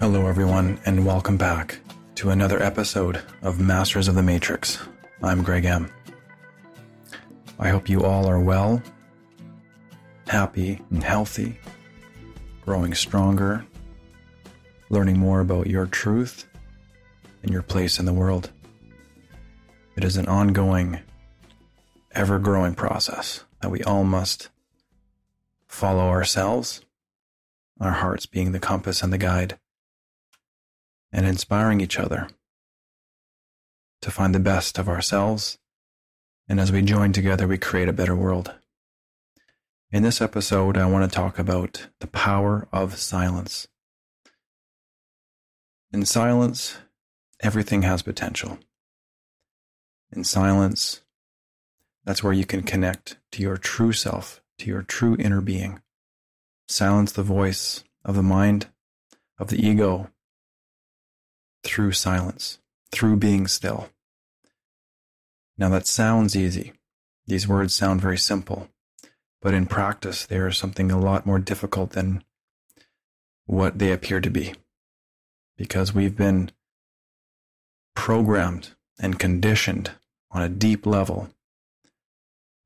Hello, everyone, and welcome back to another episode of Masters of the Matrix. I'm Greg M. I hope you all are well, happy, and healthy, growing stronger, learning more about your truth and your place in the world. It is an ongoing, ever growing process that we all must follow ourselves, our hearts being the compass and the guide and inspiring each other to find the best of ourselves. And as we join together, we create a better world. In this episode, I want to talk about the power of silence. In silence, everything has potential. In silence, that's where you can connect to your true self, to your true inner being. Silence the voice of the mind, of the ego, through silence, through being still. Now that sounds easy. These words sound very simple, but in practice, they are something a lot more difficult than what they appear to be. Because we've been programmed and conditioned on a deep level,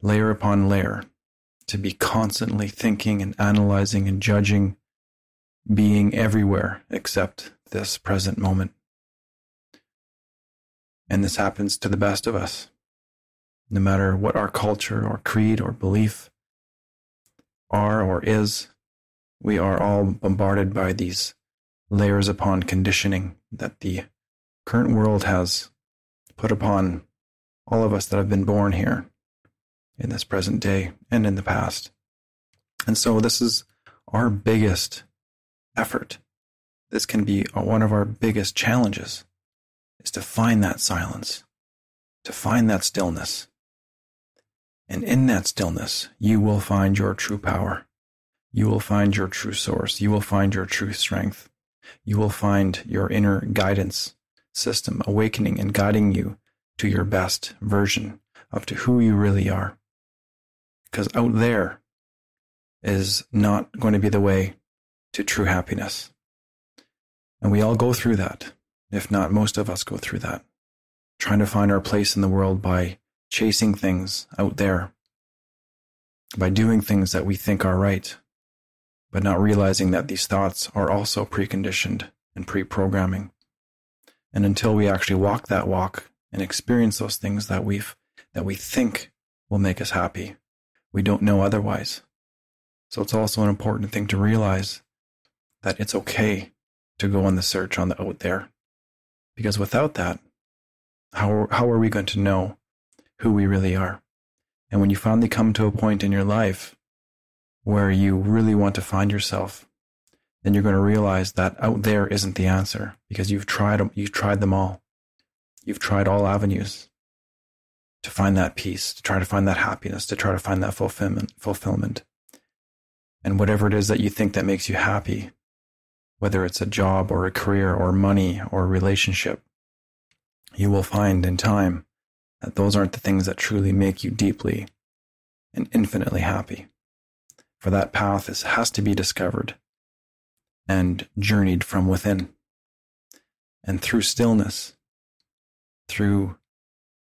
layer upon layer, to be constantly thinking and analyzing and judging, being everywhere except this present moment. And this happens to the best of us. No matter what our culture or creed or belief are or is, we are all bombarded by these layers upon conditioning that the current world has put upon all of us that have been born here in this present day and in the past. And so this is our biggest effort. This can be one of our biggest challenges is to find that silence, to find that stillness. And in that stillness, you will find your true power. You will find your true source. You will find your true strength. You will find your inner guidance system awakening and guiding you to your best version of to who you really are. Because out there is not going to be the way to true happiness. And we all go through that. If not, most of us go through that. Trying to find our place in the world by chasing things out there, by doing things that we think are right, but not realizing that these thoughts are also preconditioned and pre programming. And until we actually walk that walk and experience those things that we've that we think will make us happy, we don't know otherwise. So it's also an important thing to realize that it's okay to go on the search on the out there because without that, how, how are we going to know who we really are? And when you finally come to a point in your life where you really want to find yourself, then you're going to realize that out there isn't the answer because you've tried, you've tried them all. You've tried all avenues to find that peace, to try to find that happiness, to try to find that fulfillment, fulfillment. And whatever it is that you think that makes you happy, whether it's a job or a career or money or a relationship, you will find in time that those aren't the things that truly make you deeply and infinitely happy. For that path is, has to be discovered and journeyed from within. And through stillness, through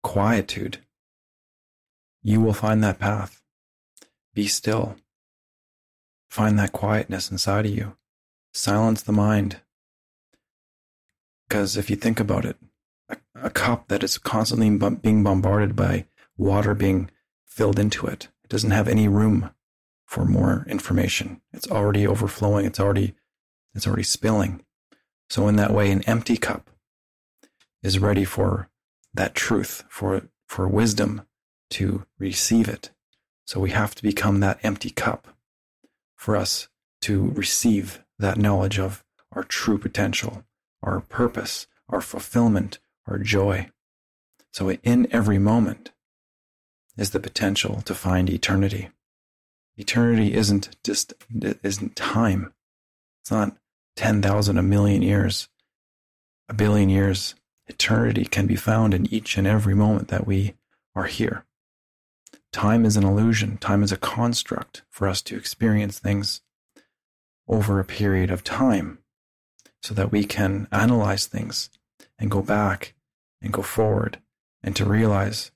quietude, you will find that path. Be still. Find that quietness inside of you silence the mind. Because if you think about it, a, a cup that is constantly being bombarded by water being filled into it, it doesn't have any room for more information. It's already overflowing. It's already, it's already spilling. So in that way, an empty cup is ready for that truth, for, for wisdom to receive it. So we have to become that empty cup for us to receive that knowledge of our true potential, our purpose, our fulfillment, our joy. So in every moment is the potential to find eternity. Eternity isn't just, isn't time. It's not 10,000, a million years, a billion years. eternity can be found in each and every moment that we are here. Time is an illusion, time is a construct for us to experience things over a period of time so that we can analyze things and go back and go forward and to realize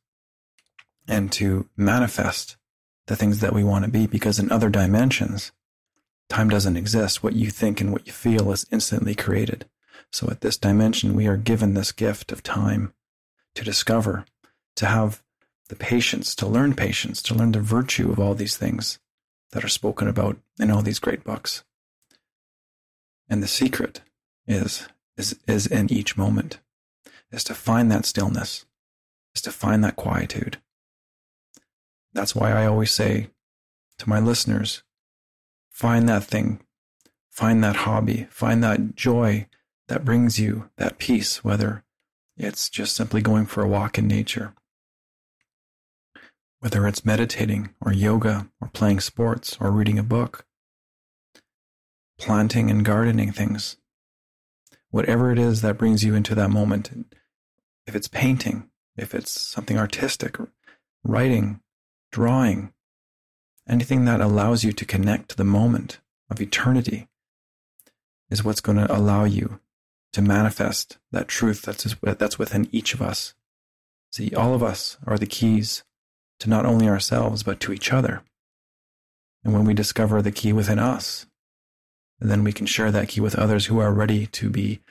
and to manifest the things that we want to be because in other dimensions, time doesn't exist. What you think and what you feel is instantly created. So at this dimension, we are given this gift of time to discover, to have the patience, to learn patience, to learn the virtue of all these things that are spoken about in all these great books. And the secret is, is, is in each moment, is to find that stillness, is to find that quietude. That's why I always say to my listeners, find that thing, find that hobby, find that joy that brings you that peace, whether it's just simply going for a walk in nature, whether it's meditating or yoga or playing sports or reading a book, planting and gardening things, whatever it is that brings you into that moment. If it's painting, if it's something artistic, writing, drawing, anything that allows you to connect to the moment of eternity is what's going to allow you to manifest that truth that's, that's within each of us. See, all of us are the keys to not only ourselves, but to each other. And when we discover the key within us, then we can share that key with others who are ready to be,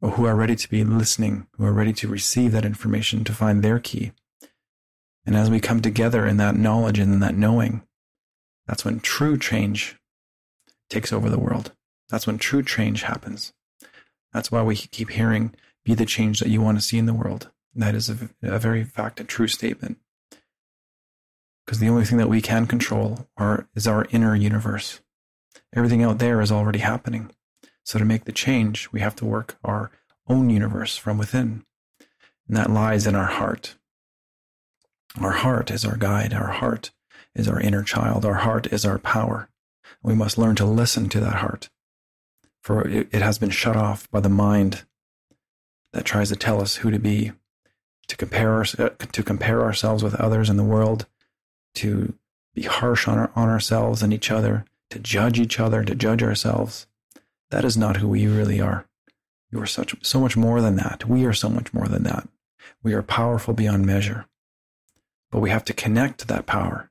who are ready to be listening, who are ready to receive that information to find their key. And as we come together in that knowledge and in that knowing, that's when true change takes over the world. That's when true change happens. That's why we keep hearing, be the change that you want to see in the world. that is a, a very fact, a true statement. Because the only thing that we can control are, is our inner universe. Everything out there is already happening. So to make the change, we have to work our own universe from within. And that lies in our heart. Our heart is our guide. Our heart is our inner child. Our heart is our power. We must learn to listen to that heart for it, has been shut off by the mind that tries to tell us who to be, to compare our, to compare ourselves with others in the world, to be harsh on, our, on ourselves and each other, to judge each other, to judge ourselves. That is not who we really are. You are such so much more than that. We are so much more than that. We are powerful beyond measure. But we have to connect to that power.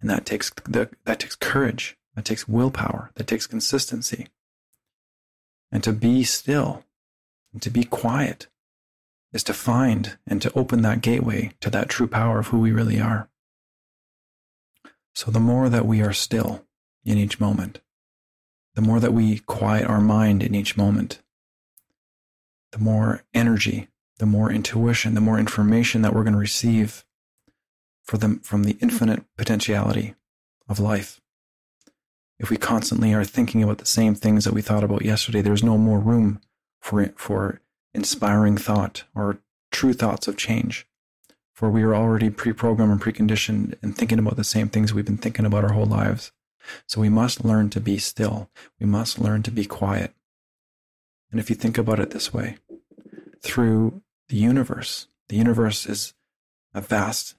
And that takes the, that takes courage. That takes willpower. That takes consistency and to be still and to be quiet is to find and to open that gateway to that true power of who we really are. So the more that we are still in each moment, the more that we quiet our mind in each moment, the more energy, the more intuition, the more information that we're going to receive for them from the infinite potentiality of life if we constantly are thinking about the same things that we thought about yesterday, there's no more room for, for inspiring thought or true thoughts of change. For we are already pre programmed and preconditioned and thinking about the same things we've been thinking about our whole lives. So we must learn to be still. We must learn to be quiet. And if you think about it this way, through the universe, the universe is a vast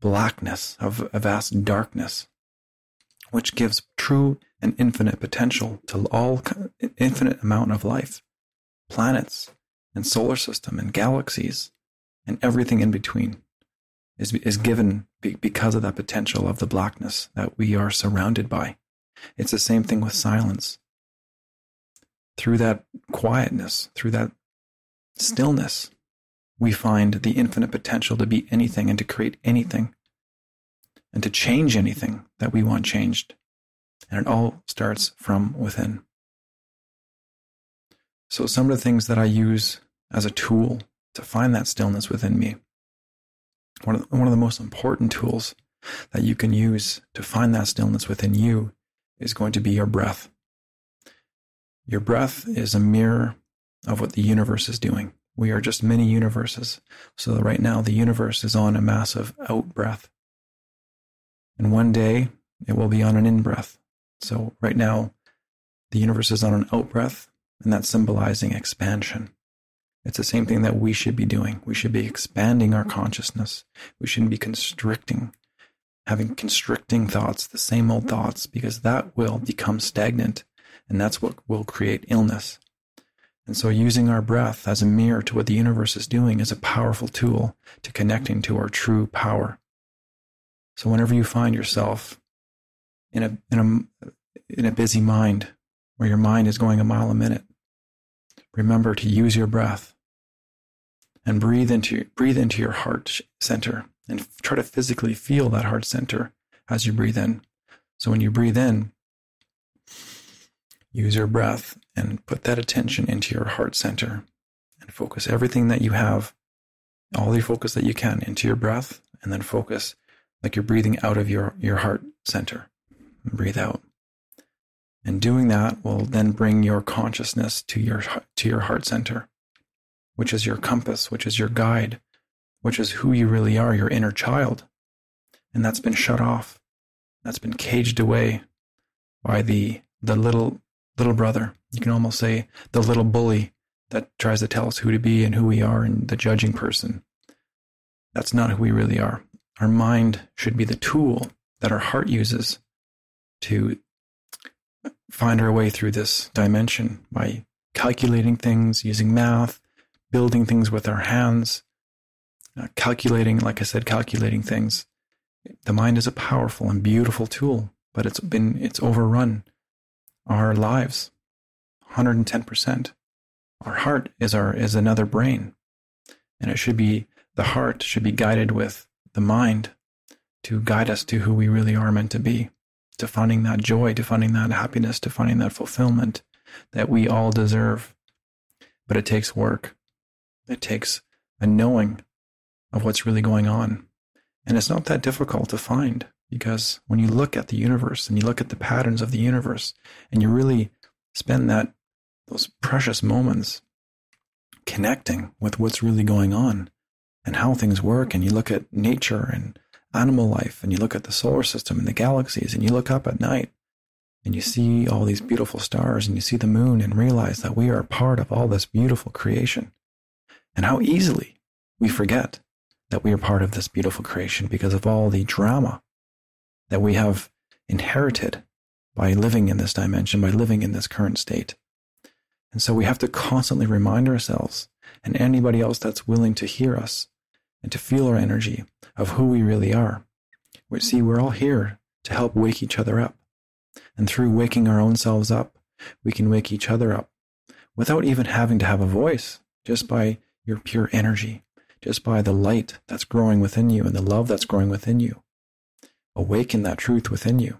blackness, of a vast darkness which gives true and infinite potential to all infinite amount of life, planets and solar system and galaxies and everything in between is, is given because of that potential of the blackness that we are surrounded by. It's the same thing with silence. Through that quietness, through that stillness, we find the infinite potential to be anything and to create anything and to change anything that we want changed. And it all starts from within. So, some of the things that I use as a tool to find that stillness within me, one of, the, one of the most important tools that you can use to find that stillness within you is going to be your breath. Your breath is a mirror of what the universe is doing. We are just many universes. So, right now, the universe is on a massive out breath. And one day it will be on an in breath. So right now, the universe is on an out breath, and that's symbolizing expansion. It's the same thing that we should be doing. We should be expanding our consciousness. We shouldn't be constricting, having constricting thoughts, the same old thoughts, because that will become stagnant and that's what will create illness. And so, using our breath as a mirror to what the universe is doing is a powerful tool to connecting to our true power. So, whenever you find yourself in a, in a, in a busy mind where your mind is going a mile a minute, remember to use your breath and breathe into, breathe into your heart center and try to physically feel that heart center as you breathe in. So, when you breathe in, use your breath and put that attention into your heart center and focus everything that you have, all the focus that you can into your breath, and then focus like you're breathing out of your, your heart center. Breathe out. And doing that will then bring your consciousness to your, to your heart center, which is your compass, which is your guide, which is who you really are, your inner child. And that's been shut off. That's been caged away by the, the little little brother. You can almost say the little bully that tries to tell us who to be and who we are and the judging person. That's not who we really are. Our mind should be the tool that our heart uses to find our way through this dimension by calculating things, using math, building things with our hands, uh, calculating, like I said, calculating things. The mind is a powerful and beautiful tool, but it's been, it's overrun our lives 110%. Our heart is our is another brain. And it should be the heart should be guided with the mind to guide us to who we really are meant to be, to finding that joy, to finding that happiness, to finding that fulfillment that we all deserve. But it takes work. It takes a knowing of what's really going on. And it's not that difficult to find. Because when you look at the universe and you look at the patterns of the universe and you really spend that those precious moments connecting with what's really going on and how things work and you look at nature and animal life and you look at the solar system and the galaxies and you look up at night and you see all these beautiful stars and you see the moon and realize that we are part of all this beautiful creation and how easily we forget that we are part of this beautiful creation because of all the drama that we have inherited by living in this dimension, by living in this current state. And so we have to constantly remind ourselves and anybody else that's willing to hear us and to feel our energy of who we really are. We see we're all here to help wake each other up. And through waking our own selves up, we can wake each other up without even having to have a voice, just by your pure energy, just by the light that's growing within you and the love that's growing within you awaken that truth within you.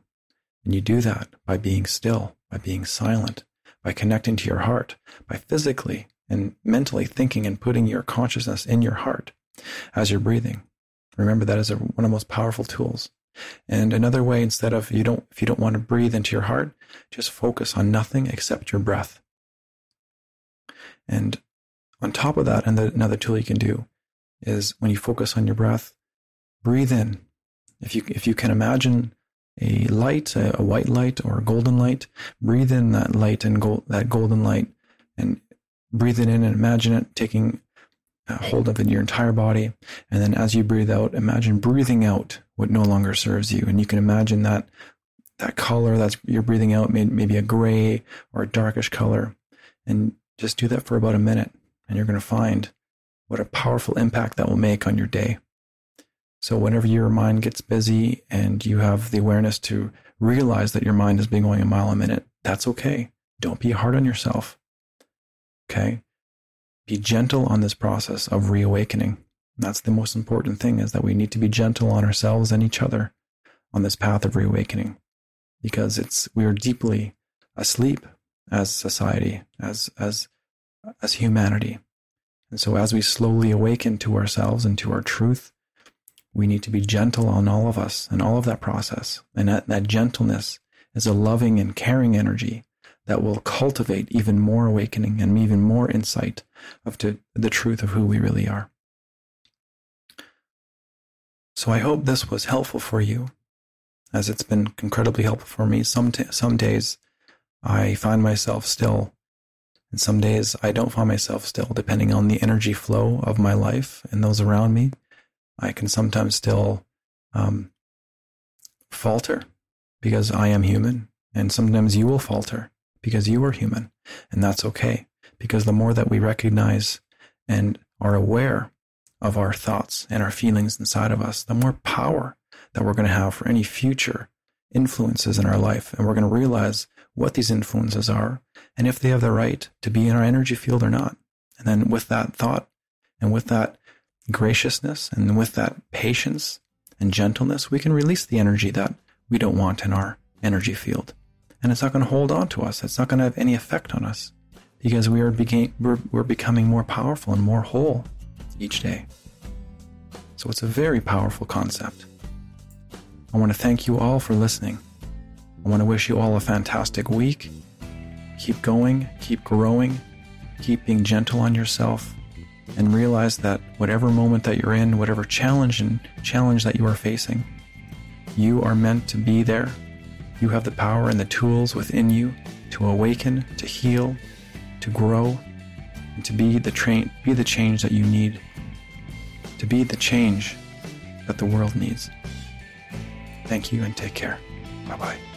And you do that by being still, by being silent, by connecting to your heart, by physically and mentally thinking and putting your consciousness in your heart as you're breathing. Remember that is a, one of the most powerful tools. And another way, instead of you don't, if you don't want to breathe into your heart, just focus on nothing except your breath. And on top of that, and the, another tool you can do is when you focus on your breath, breathe in if you, if you can imagine a light, a, a white light or a golden light, breathe in that light and gold, that golden light and breathe it in and imagine it taking uh, hold of in your entire body. And then as you breathe out, imagine breathing out what no longer serves you. And you can imagine that that color that's you're breathing out, maybe a gray or a darkish color. And just do that for about a minute. And you're going to find what a powerful impact that will make on your day. So whenever your mind gets busy and you have the awareness to realize that your mind has been going a mile a minute, that's okay. Don't be hard on yourself. Okay. Be gentle on this process of reawakening. That's the most important thing is that we need to be gentle on ourselves and each other on this path of reawakening because it's, we are deeply asleep as society, as, as, as humanity. And so as we slowly awaken to ourselves and to our truth, we need to be gentle on all of us and all of that process. And that, that gentleness is a loving and caring energy that will cultivate even more awakening and even more insight of to the truth of who we really are. So I hope this was helpful for you, as it's been incredibly helpful for me. Some t- some days I find myself still And some days I don't find myself still, depending on the energy flow of my life and those around me. I can sometimes still um, falter because I am human. And sometimes you will falter because you are human. And that's okay. Because the more that we recognize and are aware of our thoughts and our feelings inside of us, the more power that we're going to have for any future influences in our life. And we're going to realize what these influences are and if they have the right to be in our energy field or not. And then with that thought and with that graciousness and with that patience and gentleness, we can release the energy that we don't want in our energy field. And it's not going to hold on to us. It's not going to have any effect on us because we are beca- we're, we're becoming more powerful and more whole each day. So it's a very powerful concept. I want to thank you all for listening. I want to wish you all a fantastic week. Keep going, keep growing, keep being gentle on yourself, and realize that whatever moment that you're in, whatever challenge and challenge that you are facing, you are meant to be there. You have the power and the tools within you to awaken, to heal, to grow, and to be the train, be the change that you need, to be the change that the world needs. Thank you and take care. Bye bye.